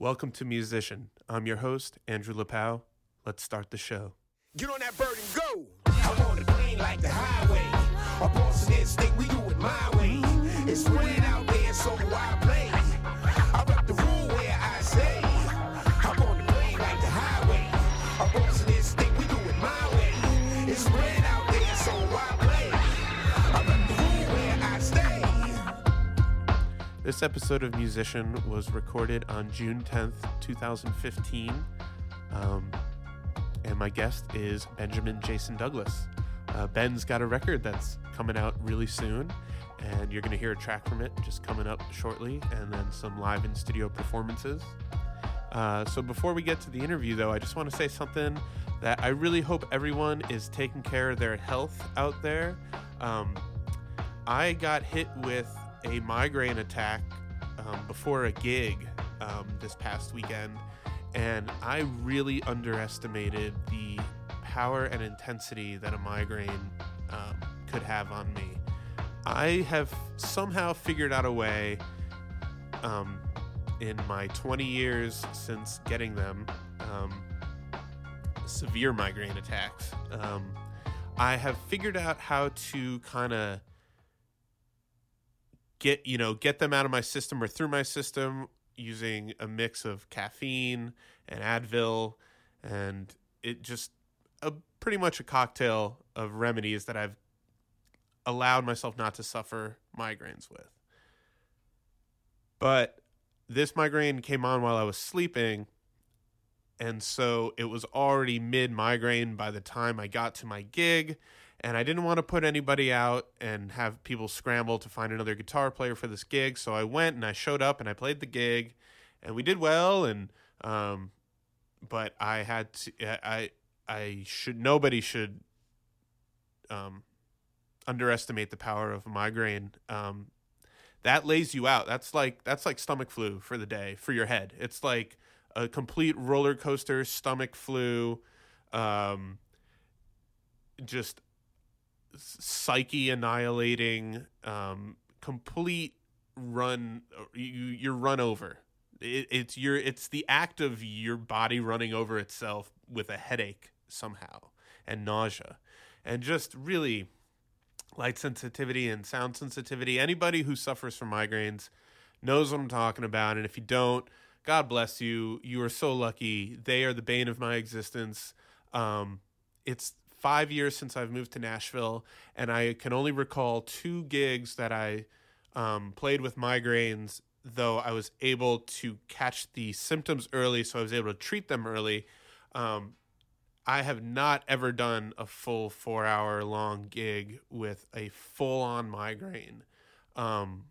Welcome to Musician. I'm your host, Andrew Lapow. Let's start the show. Get on that bird and go. I want like the highway. A instinct, we do it my way. It's spread out there, so why play? This episode of Musician was recorded on June 10th, 2015. Um, and my guest is Benjamin Jason Douglas. Uh, Ben's got a record that's coming out really soon, and you're going to hear a track from it just coming up shortly, and then some live in studio performances. Uh, so before we get to the interview, though, I just want to say something that I really hope everyone is taking care of their health out there. Um, I got hit with a migraine attack um, before a gig um, this past weekend, and I really underestimated the power and intensity that a migraine um, could have on me. I have somehow figured out a way um, in my 20 years since getting them um, severe migraine attacks. Um, I have figured out how to kind of get you know get them out of my system or through my system using a mix of caffeine and Advil. And it just a pretty much a cocktail of remedies that I've allowed myself not to suffer migraines with. But this migraine came on while I was sleeping. And so it was already mid migraine by the time I got to my gig and I didn't want to put anybody out and have people scramble to find another guitar player for this gig. So I went and I showed up and I played the gig, and we did well. And um, but I had to, I I should nobody should um underestimate the power of a migraine. Um, that lays you out. That's like that's like stomach flu for the day for your head. It's like a complete roller coaster stomach flu. Um, just psyche annihilating, um, complete run. You you're run over. It, it's your it's the act of your body running over itself with a headache somehow and nausea, and just really light sensitivity and sound sensitivity. Anybody who suffers from migraines knows what I'm talking about, and if you don't, God bless you. You are so lucky. They are the bane of my existence. Um, it's five years since I've moved to Nashville, and I can only recall two gigs that I um, played with migraines, though I was able to catch the symptoms early, so I was able to treat them early. Um, I have not ever done a full four hour long gig with a full on migraine. Um,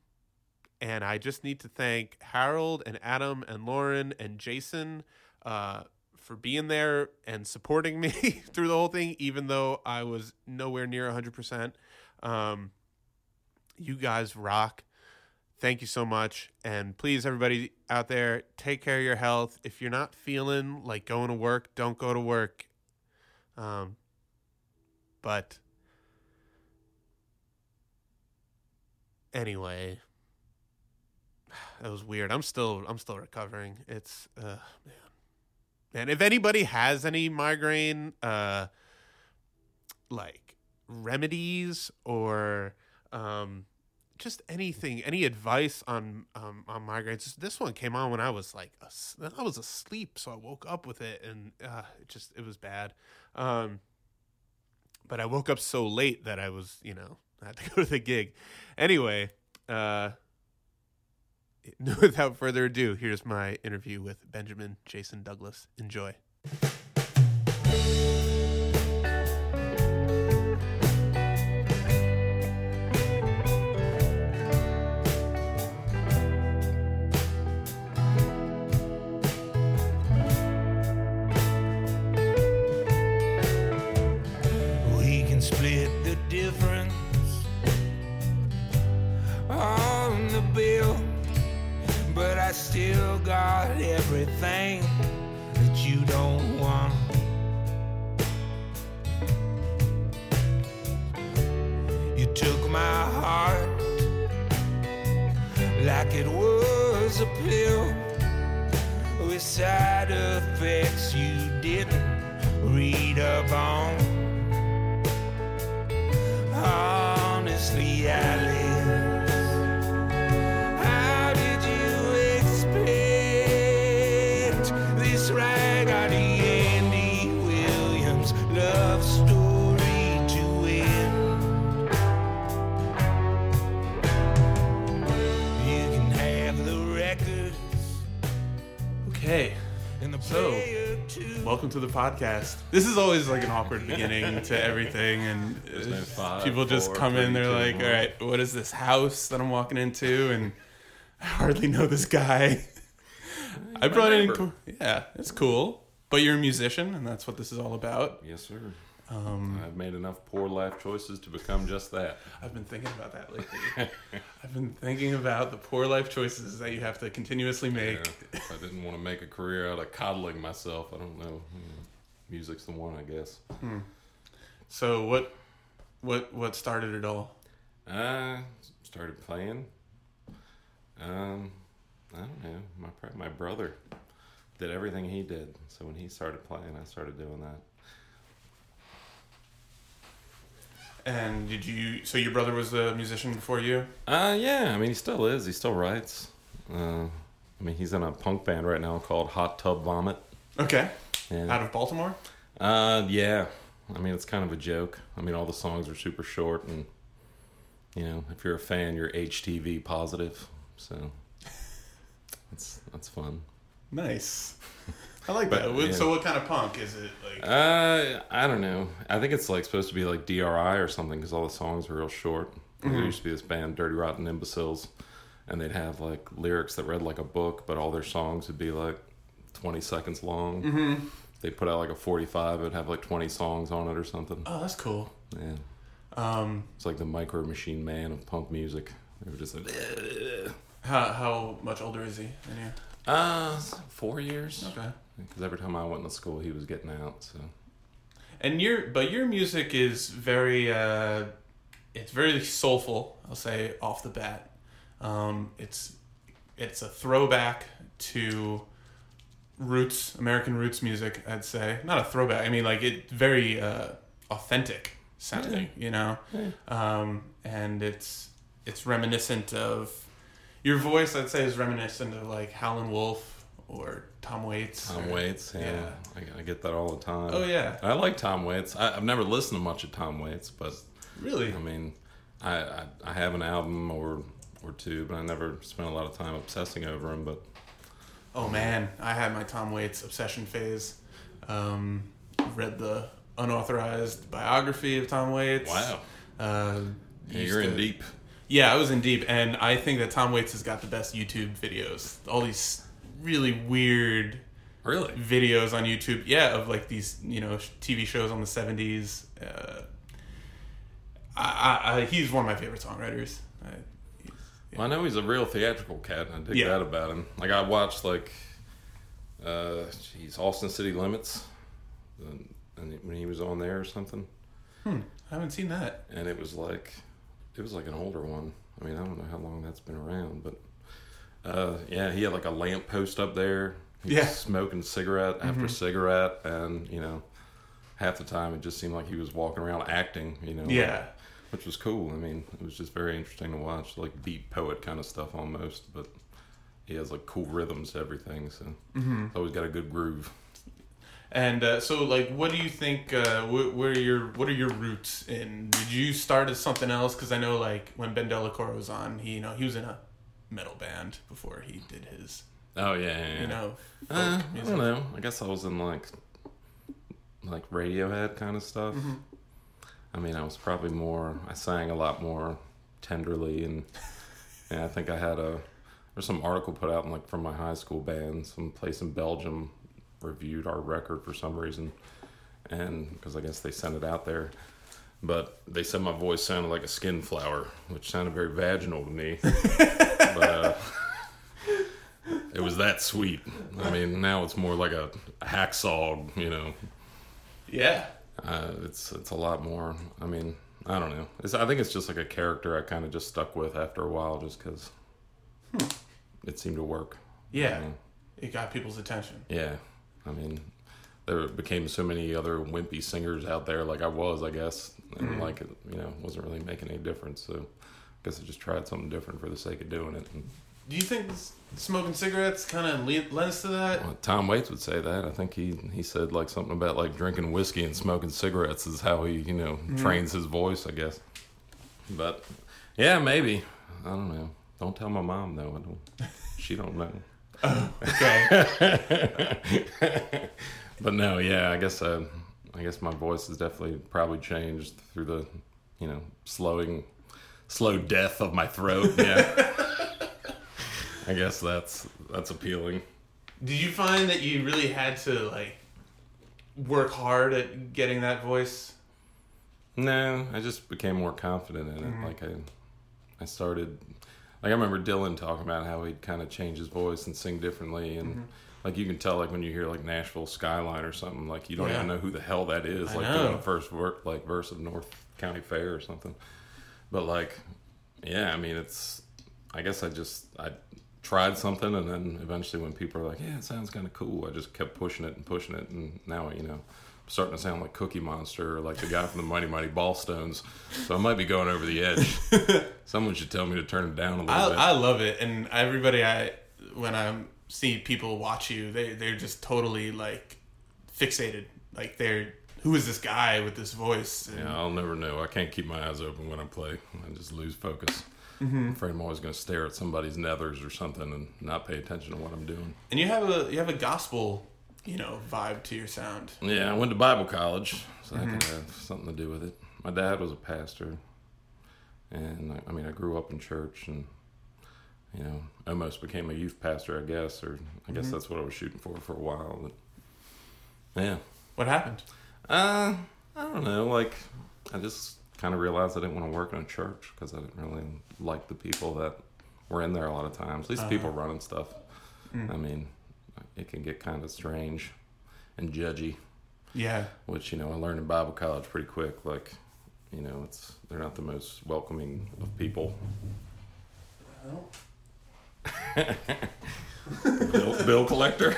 and I just need to thank Harold and Adam and Lauren and Jason. Uh, for being there and supporting me through the whole thing, even though I was nowhere near 100%. Um, you guys rock. Thank you so much. And please, everybody out there, take care of your health. If you're not feeling like going to work, don't go to work. Um, but anyway, that was weird. I'm still I'm still recovering. It's uh man. And if anybody has any migraine, uh, like remedies or um, just anything, any advice on um, on migraines. This one came on when I was like, I was asleep, so I woke up with it, and uh, it just it was bad. Um, but I woke up so late that I was, you know, I had to go to the gig. Anyway, uh, without further ado, here's my interview with Benjamin Jason Douglas. Enjoy. Split the difference on the bill, I still got everything that you don't want. You took my heart like it was a pill, with side effects you didn't read up on. Honestly, Alice, Welcome to the podcast. This is always like an awkward beginning to everything, and no five, people just four, come in. They're like, one. "All right, what is this house that I'm walking into?" And I hardly know this guy. I brought in, yeah, it's cool. But you're a musician, and that's what this is all about. Yes, sir. Um, I've made enough poor life choices to become just that. I've been thinking about that lately. I've been thinking about the poor life choices that you have to continuously make. Yeah, I didn't want to make a career out of coddling myself, I don't know. Hmm, Music's the one, I guess. So what, what, what started it all? I started playing. Um, I don't know. My my brother did everything he did. So when he started playing, I started doing that. And did you? So your brother was a musician before you? Uh, yeah. I mean, he still is. He still writes. Uh, I mean, he's in a punk band right now called Hot Tub Vomit. Okay. Yeah. Out of Baltimore. Uh, yeah. I mean, it's kind of a joke. I mean, all the songs are super short, and you know, if you're a fan, you're HTV positive. So that's that's fun. Nice. I like But, that. What- yeah. So what kind of punk is it? Like Uh, I don't know. I think it's like supposed to be like DRI or something because all the songs are real short. There used to be this band, Dirty Rotten Imbeciles, and they'd have like lyrics that read like a book, but all their songs would be like 20 seconds long. Mm-hmm. They put out like a 45, it would have like 20 songs on it or something. oh, that's cool. Yeah. Um, It's like the Micro Machine Man of punk music. They were just like, how how much older is he than you? uh, four years. Okay. Because every time I went to school, he was getting out. So And your but your music is very uh, it's very soulful. I'll say off the bat. Um, it's it's a throwback to roots American roots music. I'd say not a throwback. I mean like it very uh, authentic sounding. You know, um, and it's it's reminiscent of your voice. I'd say is reminiscent of like Howlin' Wolf or Tom Waits. Tom or- Waits, yeah, yeah. I, I get that all the time. Oh yeah, I like Tom Waits. I, I've never listened to much of Tom Waits, but really. I mean, I, I I have an album or or two, but I never spent a lot of time obsessing over him. But Oh man, I had my Tom Waits obsession phase. Um, read the unauthorized biography of Tom Waits. wow, Uh, yeah, you're in deep. Yeah, I was in deep, and I think that Tom Waits has got the best YouTube videos. All these really weird Really? videos on YouTube. Yeah, of like these you know TV shows on the seventies. Uh, I, I, I, he's one of my favorite songwriters. I, Well, I know he's a real theatrical cat, and I dig Yeah. that about him. Like I watched like, uh, geez, Austin City Limits, and, and when he was on there or something, Hmm, I haven't seen that. and it was like, it was like an older one. I mean, I don't know how long that's been around, but uh, yeah, he had like a lamp post up there. He Yeah. Mm-hmm. smoking cigarette after cigarette, and you know, half the time it just seemed like he was walking around acting. You know, Yeah. which was cool. I mean, it was just very interesting to watch, like beat poet kind of stuff almost. But he has like cool rhythms to everything, so Mm-hmm. always got a good groove. And uh, so, like, what do you think? Uh, wh- where are your what are your roots in? Did you start as something else? Because I know, like, when Ben Delacour was on, he you know he was in a metal band before he did his Oh yeah, yeah, yeah. you know Uh, I don't know. I guess I was in like like Radiohead kind of stuff. Mm-hmm. I mean, I was probably more. I sang a lot more tenderly, and and I think I had a there's some article put out in like from my high school band, some place in Belgium reviewed our record for some reason, and because I guess they sent it out there. But they said my voice sounded like a skin flower, which sounded very vaginal to me. uh, it was that sweet. I mean, now it's more like a hacksaw, you know. Yeah, Uh, it's it's a lot more. I mean, I don't know. It's, I think it's just like a character I kind of just stuck with after a while, just because it seemed to work. yeah. Yeah. it got people's attention. Yeah, I mean, there became so many other wimpy singers out there, like I was, I guess, and like it, you know, wasn't really making any difference. So, I guess I just tried something different for the sake of doing it. And, Do you think smoking cigarettes kind of le- lends to that? well, Tom Waits would say that. I think he he said like something about like drinking whiskey and smoking cigarettes is how he you know trains his voice, I guess. But yeah, maybe I don't know. Don't tell my mom though. I don't. She don't know. Okay. But no, yeah, I guess uh, I guess my voice has definitely probably changed through the, you know, slowing, slow death of my throat. Yeah, I guess that's that's appealing. Did you find that you really had to like work hard at getting that voice? No, I just became more confident in it. Mm-hmm. Like I, I started, like I remember Dylan talking about how he'd kind of change his voice and sing differently, and mm-hmm. like you can tell like when you hear like Nashville Skyline or something, like you don't Yeah. even know who the hell that is. I like know. doing the first ver- like verse of North Country Fair or something. But like, yeah, I mean it's. I guess I just I tried something, and then eventually when people are like, "Yeah, it sounds kind of cool," I just kept pushing it and pushing it, and now you know. I'm Starting to sound like Cookie Monster or like the guy from the Mighty Mighty Bosstones, so I might be going over the edge. Someone should tell me to turn it down a little I, bit. I love it, and everybody I when I see people watch you, they they're just totally like fixated. Like they're who is this guy with this voice? And- Yeah, I'll never know. I can't keep my eyes open when I play. I just lose focus. Mm-hmm. I'm afraid I'm always going to stare at somebody's nethers or something and not pay attention to what I'm doing. And you have a you have a gospel, you know, vibe to your sound. Yeah, I went to Bible college, so that could mm-hmm. have something to do with it. My dad was a pastor, and I, I mean, I grew up in church and, you know, almost became a youth pastor, I guess, or I guess mm-hmm. that's what I was shooting for for a while. But yeah. What happened? Uh, I don't know. Like, I just kind of realized I didn't want to work in a church because I didn't really like the people that were in there a lot of times. At least the people running stuff. I mean, it can get kind of strange and judgy, Yeah. which you know I learned in Bible college pretty quick. Like, you know, it's they're not the most welcoming of people. bill, bill collector.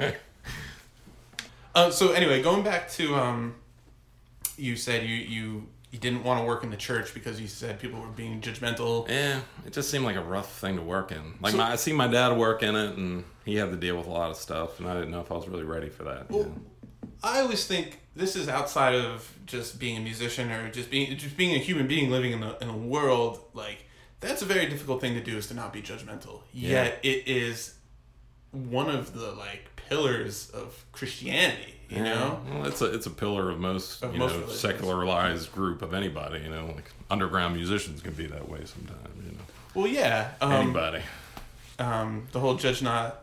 Uh, so anyway, going back to um, you said you you you didn't want to work in the church because you said people were being judgmental. Yeah, it just seemed like a rough thing to work in. Like So- my, I see my dad work in it, and he had to deal with a lot of stuff, and I didn't know if I was really ready for that. Well, know. I always think this is outside of just being a musician or just being just being a human being living in a in a world like that's a very difficult thing to do is to not be judgmental. Yet it is one of the like pillars of Christianity. You know. well, it's a it's a pillar of most Of you most know religions. secularized group of anybody. You know, like underground musicians can be that way sometimes. You know, Well, yeah. Um, anybody. um, the whole judge not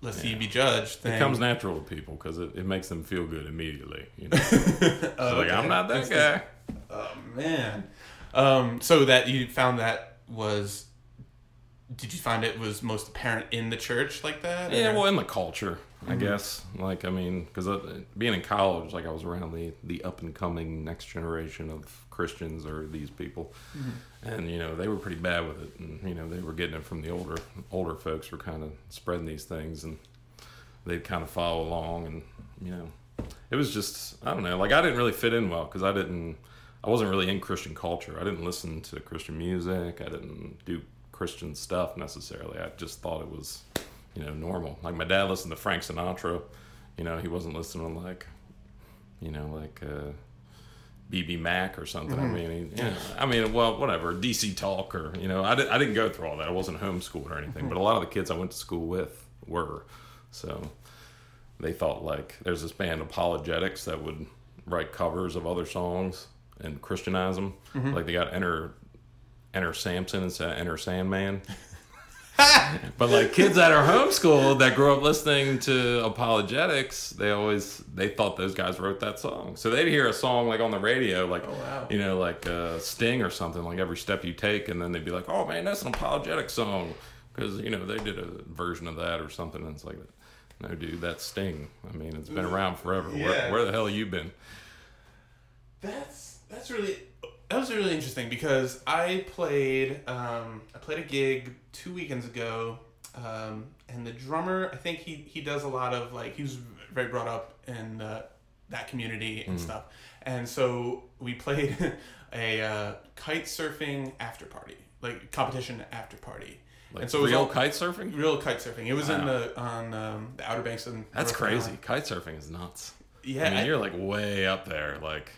lest ye be judged thing It comes natural to people because it, it makes them feel good immediately. You know, It's like I'm not that guy. Oh man. Um, so that you found that was did you find it was most apparent in the church like that? Yeah, or- well, in the culture, I Mm-hmm. guess. Like, I mean, because being in college, like, I was around the the up and coming next generation of Christians or these people, Mm-hmm. and you know they were pretty bad with it, and you know they were getting it from the older older folks were kind of spreading these things, and they'd kind of follow along, and you know, it was just I don't know, like I didn't really fit in well because I didn't. I wasn't really in Christian culture. I didn't listen to Christian music. I didn't do Christian stuff necessarily. I just thought it was, you know, normal. Like my dad listened to Frank Sinatra. You know, he wasn't listening to like, you know, like uh, BB Mac or something. I mm-hmm. mean, he, yeah, I mean, well, whatever, DC Talk or you know, I didn't I didn't go through all that. I wasn't homeschooled or anything. Mm-hmm. But a lot of the kids I went to school with were, so they thought like there's this band ApologetiX that would write covers of other songs and Christianize them. Mm-hmm. Like they got Enter Enter Samson instead of Enter Sandman. but like kids that are homeschooled that grew up listening to ApologetiX, they always they thought those guys wrote that song. So they'd hear a song like on the radio, like wow. you know, like uh, Sting or something, like every step you take, and then they'd be like, "Oh man, that's an apologetic song," because you know they did a version of that or something. And it's like, no, dude, that's Sting. I mean, it's been around forever. Yeah. Where, where the hell have you been? That's that's really that was really interesting because I played um, I played a gig two weekends ago um, and the drummer, I think he he does a lot of like he was very brought up in uh, that community and stuff, and so we played a uh, kite surfing after party, like competition after party. Like and so it was real all- kite surfing? real kite surfing. It was in the on um, the Outer Banks of That's North crazy. Kite surfing is nuts. Yeah, I mean, I- you're like way up there. Like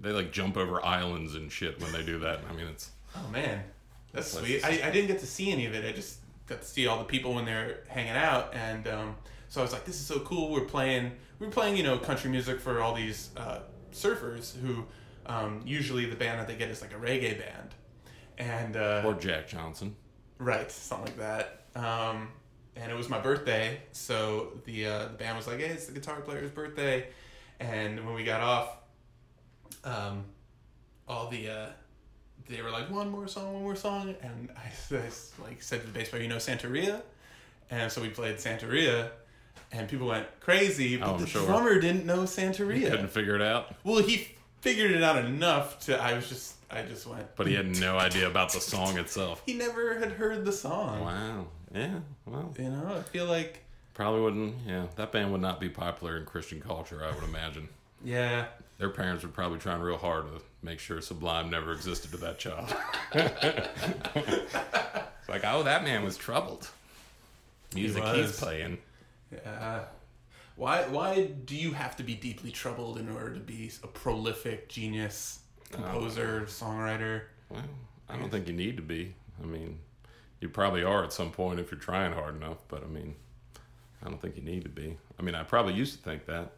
they like jump over islands and shit when they do that. I mean, it's Oh man, that's sweet. I, I didn't get to see any of it. I just got to see all the people when they're hanging out, and um, so I was like, "This is so cool." We're playing, we were playing, you know, country music for all these uh, surfers who um, usually the band that they get is like a reggae band, and uh, or Jack Johnson. right, something like that. Um, and it was my birthday, so the uh, the band was like, "Hey, it's the guitar player's birthday," and when we got off, um, all the uh, they were like, "One more song, one more song," and I, I like said to the bass player, "You know Santeria," and so we played Santeria. And people went crazy, but Oh, the sure. drummer didn't know Santeria. Couldn't figure it out, Well, he figured it out enough to. I was just, I just went. but he had no idea about the song itself. He never had heard the song. Wow. Yeah. Well, You know, I feel like, probably wouldn't. Yeah, that band would not be popular in Christian culture. I would imagine. Yeah, Their parents were probably trying real hard to make sure Sublime never existed to that child. it's like, oh, that man was troubled. Music he's was. playing. yeah. Why, why do you have to be deeply troubled in order to be a prolific genius oh. composer, songwriter? Well, I don't think you need to be. I mean, you probably are at some point if you're trying hard enough, but I mean, I don't think you need to be. I mean, I probably used to think that.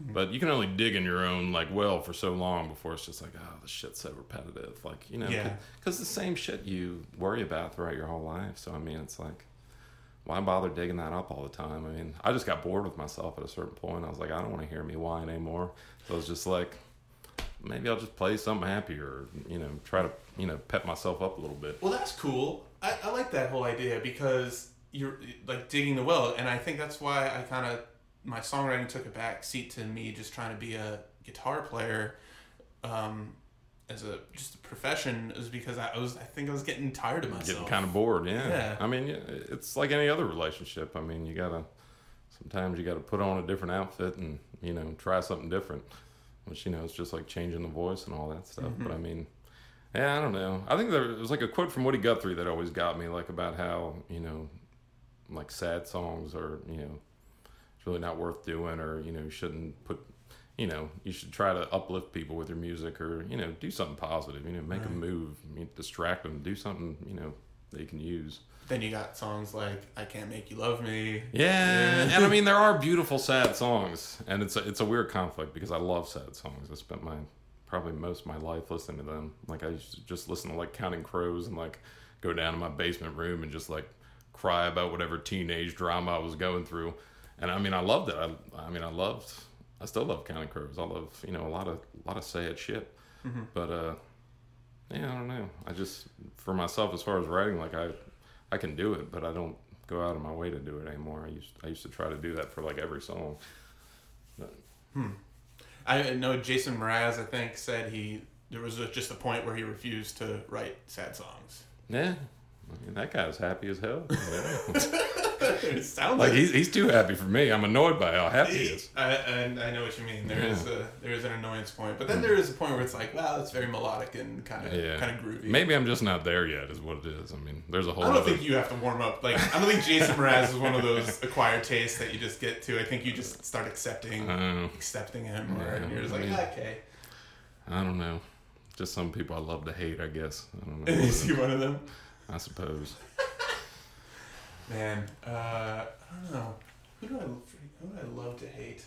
But you can only dig in your own like well for so long before it's just like, oh, the shit's so repetitive. Like, you know, Yeah. because the same shit you worry about throughout your whole life. So I mean, it's like, why bother digging that up all the time? I mean, I just got bored with myself at a certain point. I was like, I don't want to hear me whine anymore. So I was just like, maybe I'll just play something happier, or, you know, try to, you know, pep myself up a little bit. Well, that's cool. I, I like that whole idea because you're like digging the well, and I think that's why I kind of my songwriting took a back seat to me just trying to be a guitar player, um, as a just a profession is because I was I think I was getting tired of myself. Getting kind of bored, yeah. Yeah. I mean, it's like any other relationship. I mean, you gotta sometimes you gotta put on a different outfit and you know try something different, which you know it's just like changing the voice and all that stuff. But I mean, yeah, I don't know. I think there was like a quote from Woody Guthrie that always got me, like about how you know, like sad songs are you know, it's really not worth doing, or you know, you shouldn't put. You know, you should try to uplift people with your music, or you know, do something positive. You know, make them move, I mean, distract them, do something. You know, they can use. Then you got songs like "I Can't Make You Love Me." Yeah, and I mean there are beautiful sad songs, and it's a, it's a weird conflict because I love sad songs. I spent my probably most of my life listening to them. Like I used to just listen to like Counting Crows and like go down to my basement room and just like cry about whatever teenage drama I was going through. And I mean I loved it. I, I mean I loved. I still love Counting Crows. I love you know a lot of a lot of sad shit. But uh, yeah, I don't know. I just for myself as far as writing, like I I can do it, but I don't go out of my way to do it anymore. I used I used to try to do that for like every song. Hmm. I know Jason Mraz. I think said he there was a, just a point where he refused to write sad songs. Yeah. I mean, that guy's happy as hell. Yeah. it sounds like like he's, he's too happy for me. I'm annoyed by how happy he is. I, and I know what you mean. There Yeah. is a there is an annoyance point, but then hmm. there is a point where it's like, wow, it's very melodic and kind of Yeah. kind of groovy. Maybe I'm just not there yet, is what it is. I mean, there's a whole I don't other. think you have to warm up. Like I don't think Jason Mraz is one of those acquired tastes that you just get to. I think you just start accepting accepting him, or Yeah, you're just I like, okay. I don't know. Just some people I love to hate, I guess. I don't know. And what you it see one of them, I suppose. Man. Uh, I don't know. Who do I who do I love to hate?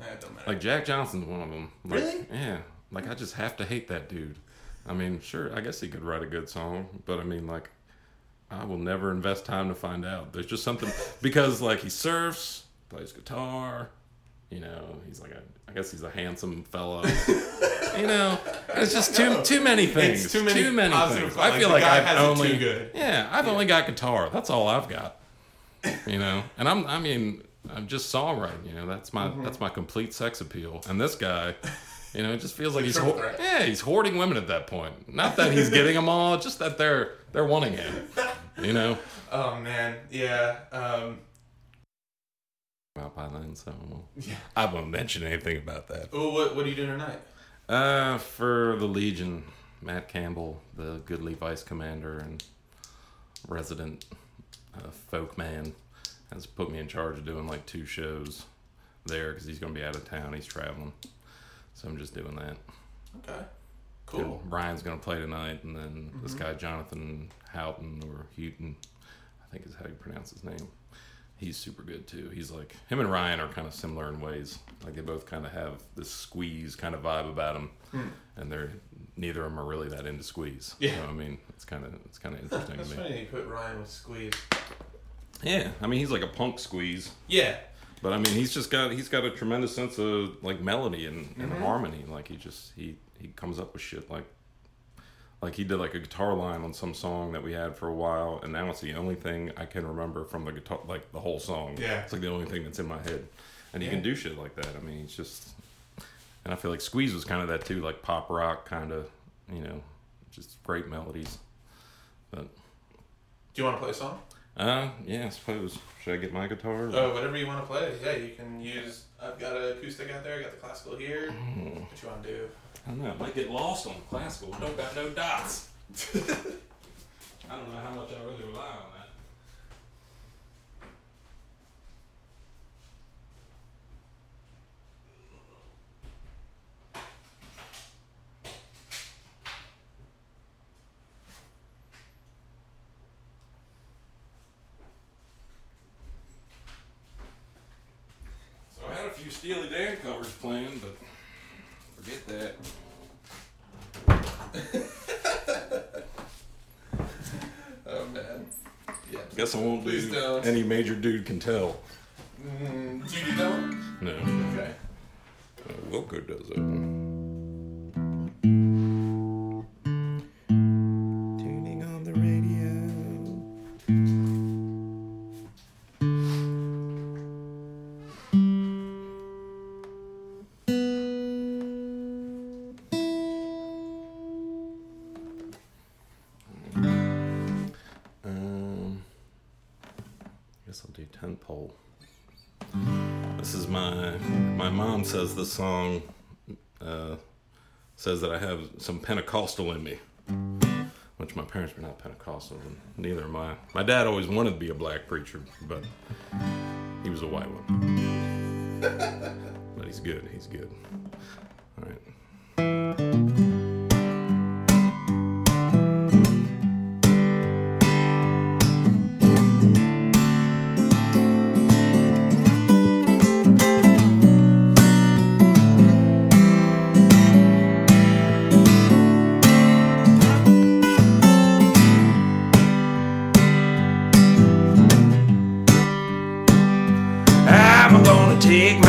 Eh, it don't matter. Like Jack Johnson's one of them. Like, Really? Yeah. Like I just have to hate that dude. I mean, sure, I guess he could write a good song, but I mean, like, I will never invest time to find out. There's just something because like he surfs, plays guitar. You know, he's like a. I guess he's a handsome fellow. you know, it's just too too many things. It's too many positive- things. I feel like I've only. too good. Yeah, I've only got guitar. That's all I've got. You know, and I'm. I mean, I'm just songwriting. You know, that's my Mm-hmm. that's my complete sex appeal. And this guy, you know, it just feels like he's ho- yeah, he's hoarding women at that point. Not that he's getting them all, just that they're they're wanting him. You know. Oh man, yeah. Um, by so we'll- yeah. I won't mention anything about that. Oh, what what are you doing tonight? Uh, for the Legion, Matt Campbell, the Goodley Vice Commander and resident uh, folk man, has put me in charge of doing like two shows there because he's going to be out of town. He's traveling, so I'm just doing that. Okay, cool. Mm-hmm. And Brian's going to play tonight, and then this guy Jonathan Houghton or Houghton, I think is how you pronounce his name. He's super good too. He's like him and Ryan are kind of similar in ways. Like they both kind of have this squeeze kind of vibe about them, and they're neither of them are really that into squeeze. Yeah. so, I mean it's kind of it's kind of interesting That's to me. funny you put Ryan with Squeeze. Yeah, I mean he's like a punk squeeze, Yeah, but I mean he's just got he's got a tremendous sense of like melody and, and Mm-hmm. harmony. Like he just he he comes up with shit like like he did like a guitar line on some song that we had for a while, and now it's the only thing I can remember from the guitar like the whole song. Yeah. it's like the only thing that's in my head, and he Yeah. can do shit like that. I mean it's just, and I feel like Squeeze was kind of that too, like pop rock kind of, you know, just great melodies. But do you want to play a song? uh, yeah, I suppose should I get my guitar? Oh, whatever you want to play. Yeah, you can use. I've got an acoustic out there. I got the classical here. Hmm. What you want to do? I don't know. I might get lost on the classical. Don't got no dots. I don't know how much I really rely on that. So I had a few Steely Dan covers planned, but forget that. Oh man. Yeah. Guess I won't Please do don't. any major dude can tell. Mm, do you do that one? No. Okay. Uh, Wilco does it. Song uh, says that I have some Pentecostal in me, which my parents were not Pentecostal, and neither am I. My dad always wanted to be a black preacher, but he was a white one. but he's good. He's good. Take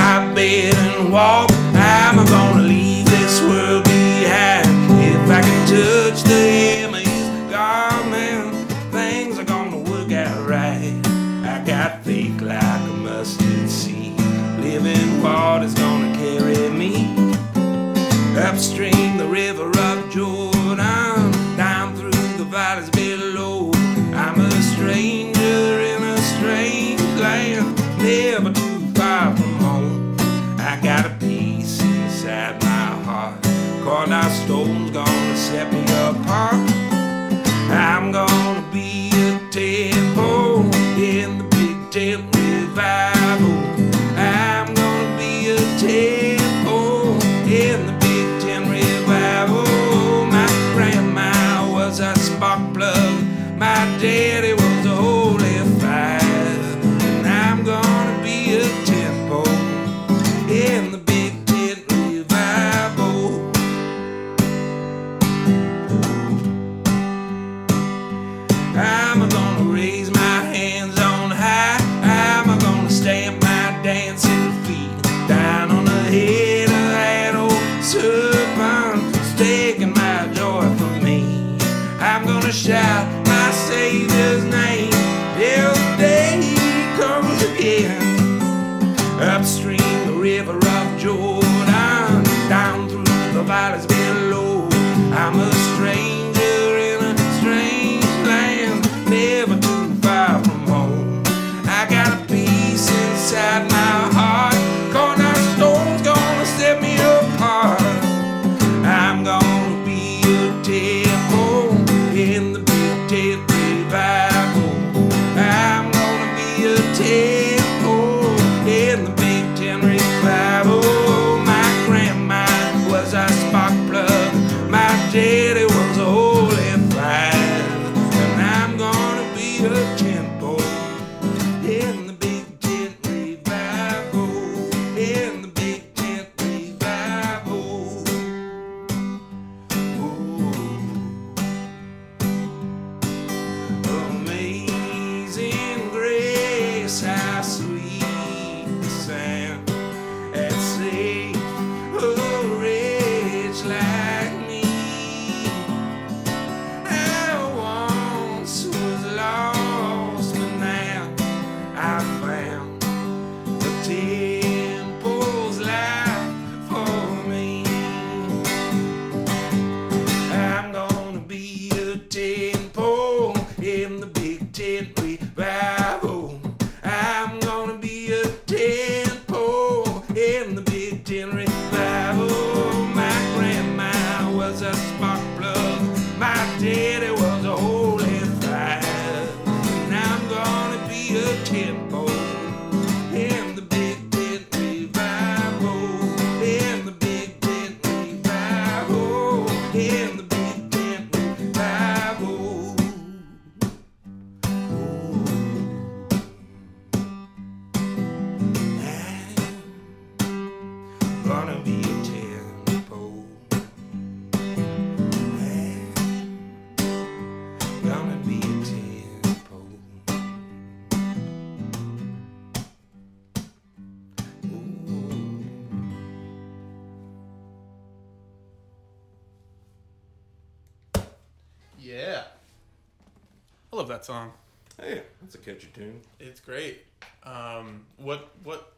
love that song. Hey, that's a catchy tune. It's great. Um, what what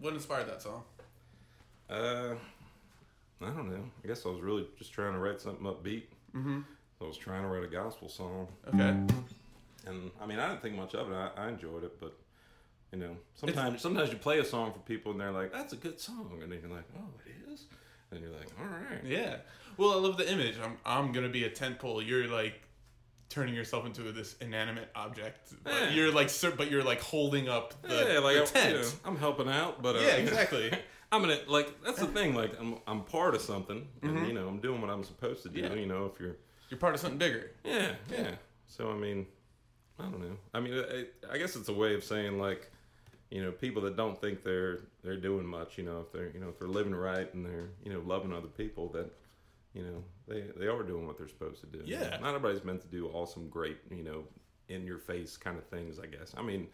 what inspired that song? Uh, I don't know. I guess I was really just trying to write something upbeat. Mm-hmm. I was trying to write a gospel song, Okay. and I mean, I didn't think much of it. I, I enjoyed it, but you know, sometimes sometimes you play a song for people and they're like, "That's a good song," and then you're like, "Oh, it is," and you're like, "All right." Yeah. Well, I love the image. I'm I'm gonna be a tent pole. You're like turning yourself into this inanimate object. But Yeah. you're like, sir, but you're like holding up the, yeah, like the I, tent. you know, I'm helping out, but uh, Yeah, exactly. I'm gonna like that's the thing. Like I'm I'm part of something, and you know I'm doing what I'm supposed to do. Mm-hmm. Yeah. You know, if you're You're part of something bigger. yeah yeah. So I mean, I don't know. I mean, I, I guess it's a way of saying like, you know, people that don't think they're they're doing much. You know, if they're you know if they're living right and they're you know loving other people, that you know they they are doing what they're supposed to do. Yeah. Not everybody's meant to do awesome, great, you know, in your face kind of things. I guess. I mean.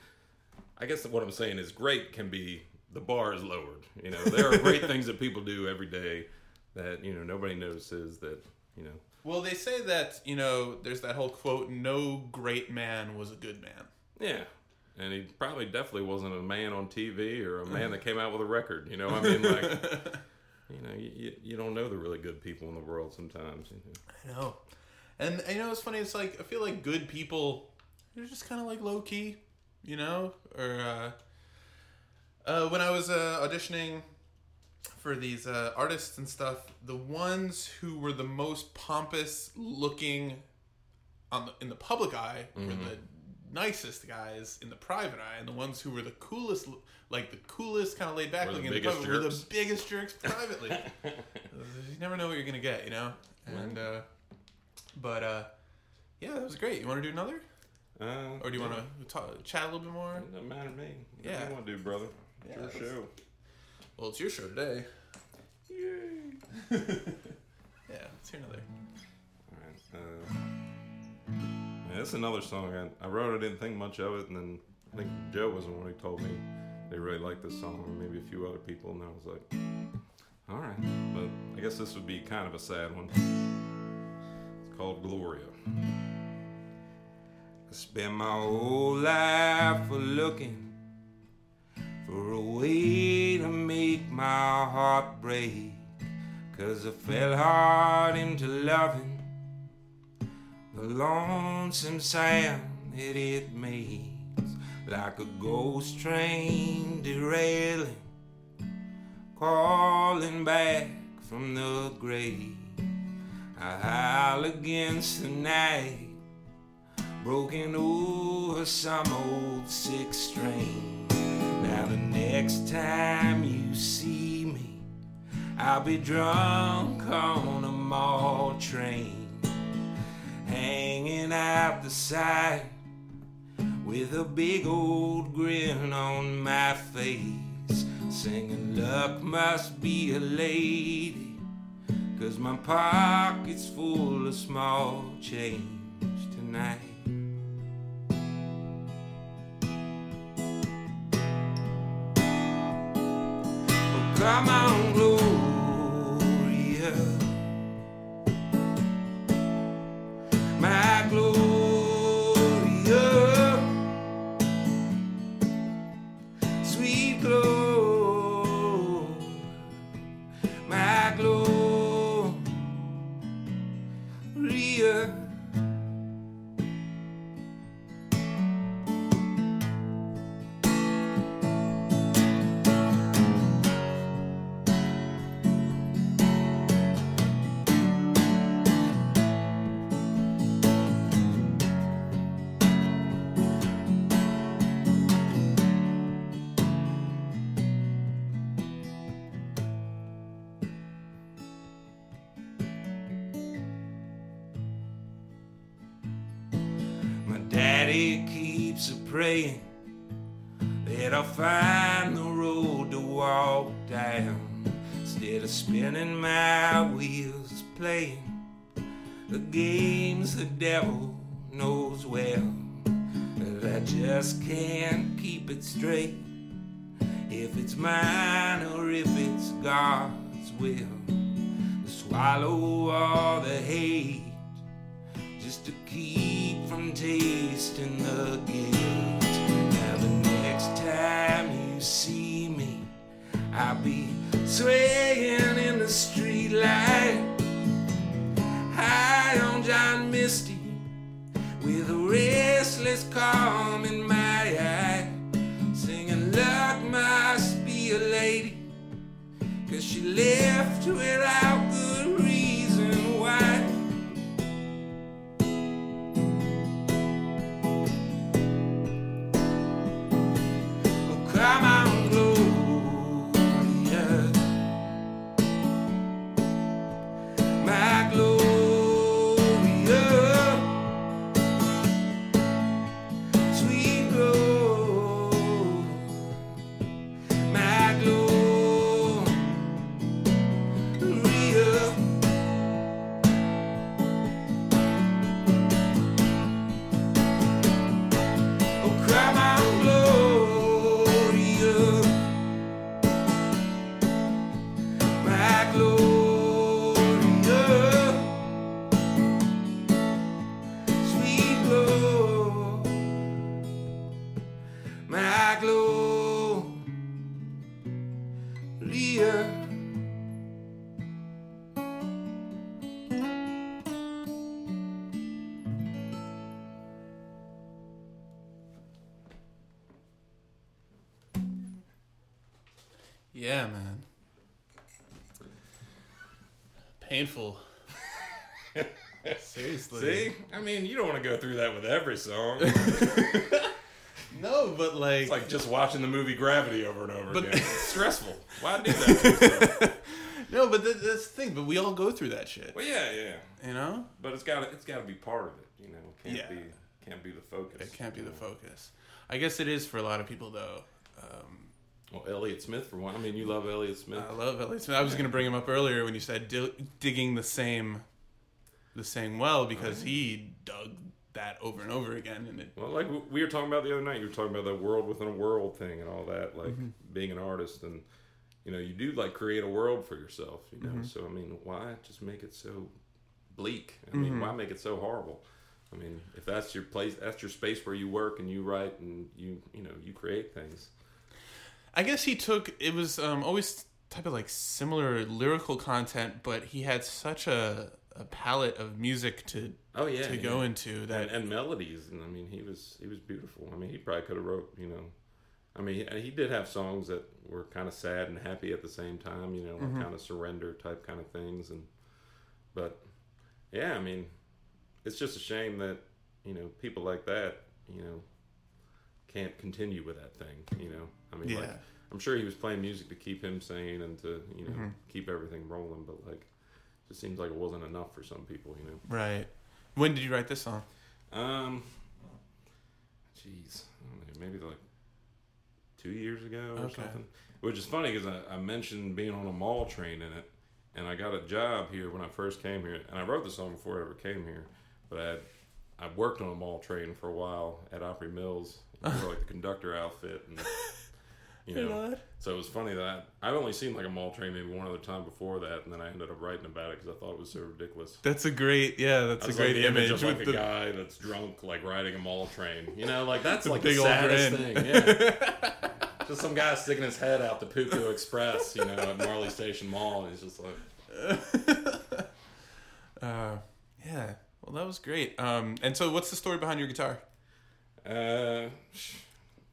I guess what I'm saying is great can be the bar is lowered. You know, there are great things that people do every day that you know nobody notices. That you know, Well, they say that you know there's that whole quote: "No great man was a good man." yeah. And he probably definitely wasn't a man on TV or a man mm. that came out with a record. You know, I mean, like, you know, you, you, don't know the really good people in the world sometimes. You know? I know. And, you know it's funny? It's like I feel like good people, they're just kind of like low key, you know. Or uh, uh, when I was uh, auditioning for these uh, artists and stuff, the ones who were the most pompous looking on the, in the public eye were the nicest guys in the private eye, and the ones who were the coolest, like the coolest kind of laid back Were the looking in the biggest public, were the biggest jerks privately. you never know what you're gonna get, you know. And uh, but uh, yeah, that was great. You want to do another, Uh, or do you want to chat a little bit more? It doesn't matter to me. What Yeah. you want to do, brother? It's Yeah, your show. Well, it's your show today. Yay! Yeah, let's hear another. Alright, uh, yeah, that's another song. I, I wrote, I didn't think much of it, and then I think Joe was the one who told me they really liked this song, and maybe a few other people, and I was like, all right. But I guess this would be kind of a sad one. It's called Gloria. I spent my whole life looking for a way to make my heart break. Cause I fell hard into loving the lonesome sound that it makes. Like a ghost train derailing, calling back from the grave. I howl against the night broken over some old six string. Now the next time you see me, I'll be drunk on a mall train, hanging out the side with a big old grin on my face, singing luck must be a lady. Cause my pocket's full of small change tonight. Oh, come on, praying that I'll find the road to walk down instead of spinning my wheels playing the games the devil knows well. That I just can't keep it straight if it's mine or if it's God's will to swallow all the hate just to keep from tasting the guilt. Now the next time you see me, I'll be swaying in the streetlight, high on John Misty, with a restless calm in my eye, singing luck must be a lady. Cause she left without Yeah, man. Painful. Seriously. See, I mean, you don't want to go through that with every song. No, but like, It's like just watching the movie Gravity over and over But- again. It's stressful. Why do that? no, but that, that's the thing. But we all go through that shit. well, yeah, yeah. You know, But it's got to it's got to be part of it. You know, it can't Yeah. be can't be the focus. it can't be the focus. I guess it is for a lot of people though. Um, Well, Elliott Smith for one. I mean, you love Elliott Smith. I love Elliott Smith. I was going to bring him up earlier when you said di- digging the same, the same well because he dug that over and over again, and it. Well, like we were talking about the other night, you were talking about the world within a world thing and all that, like Mm-hmm. being an artist, and you know, you do like create a world for yourself, you know. Mm-hmm. So I mean, why just make it so bleak? I mean, Mm-hmm. why make it so horrible? I mean, if that's your place, that's your space where you work and you write and you, you know, you create things. I guess he took it was um, always type of like similar lyrical content, but he had such a, a palette of music to Oh yeah, to yeah. go into that. and, and melodies, and I mean, he was he was beautiful. I mean, he probably could have wrote, you know, I mean, he, he did have songs that were kind of sad and happy at the same time, you know, like Mm-hmm. kind of surrender type kind of things, and but yeah, I mean, it's just a shame that you know people like that, you know, can't continue with that thing, you know. I mean, like, I'm sure he was playing music to keep him sane and to you know Mm-hmm. keep everything rolling, but like, it just seems like it wasn't enough for some people, you know. right. When did you write this song? Um, jeez, I don't know, maybe like two years ago or Okay. something. Which is funny because I, I mentioned being on a mall train in it, and I got a job here when I first came here, and I wrote the song before I ever came here, but I had, I worked on a mall train for a while at Opry Mills for like the conductor outfit, and you know, so it was funny that I, I'd only seen like a mall train maybe one other time before that, and then I ended up writing about it because I thought it was so ridiculous. That's a great, yeah, that's I a was great like the image of like with a the guy that's drunk, like riding a mall train. You know, like that's The like big the old saddest grin. thing. Yeah, just some guy sticking his head out the Puku Express, you know, at Marley Station Mall, and he's just like, Uh, yeah. Well, that was great. Um, and so, what's the story behind your guitar? Uh,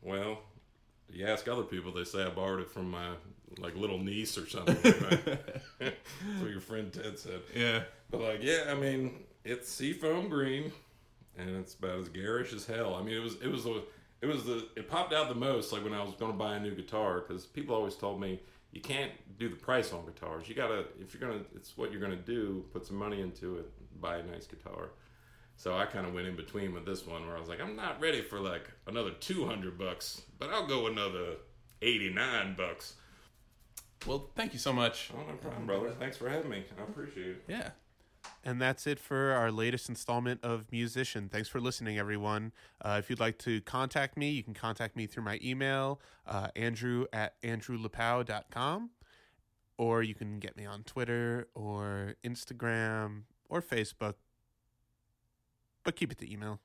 well, you ask other people, they say I borrowed it from my like little niece or something. Like. That's what your friend Ted said. Yeah. But like, yeah, I mean, it's seafoam green, and it's about as garish as hell. I mean, it was it was the it was the it popped out the most like when I was going to buy a new guitar because people always told me you can't do the price on guitars. You gotta if you're gonna it's what you're gonna do. Put some money into it. Buy a nice guitar. So I kind of went in between with this one where I was like, I'm not ready for like another 200 bucks, but I'll go another 89 bucks. Well, thank you so much. Oh, no problem, brother. Thanks for having me. I appreciate it. Yeah. And that's it for our latest installment of Musician. Thanks for listening, everyone. Uh, if you'd like to contact me, you can contact me through my email, uh, andrew at andrewlepow.com, or you can get me on Twitter or Instagram or Facebook. But keep it to email.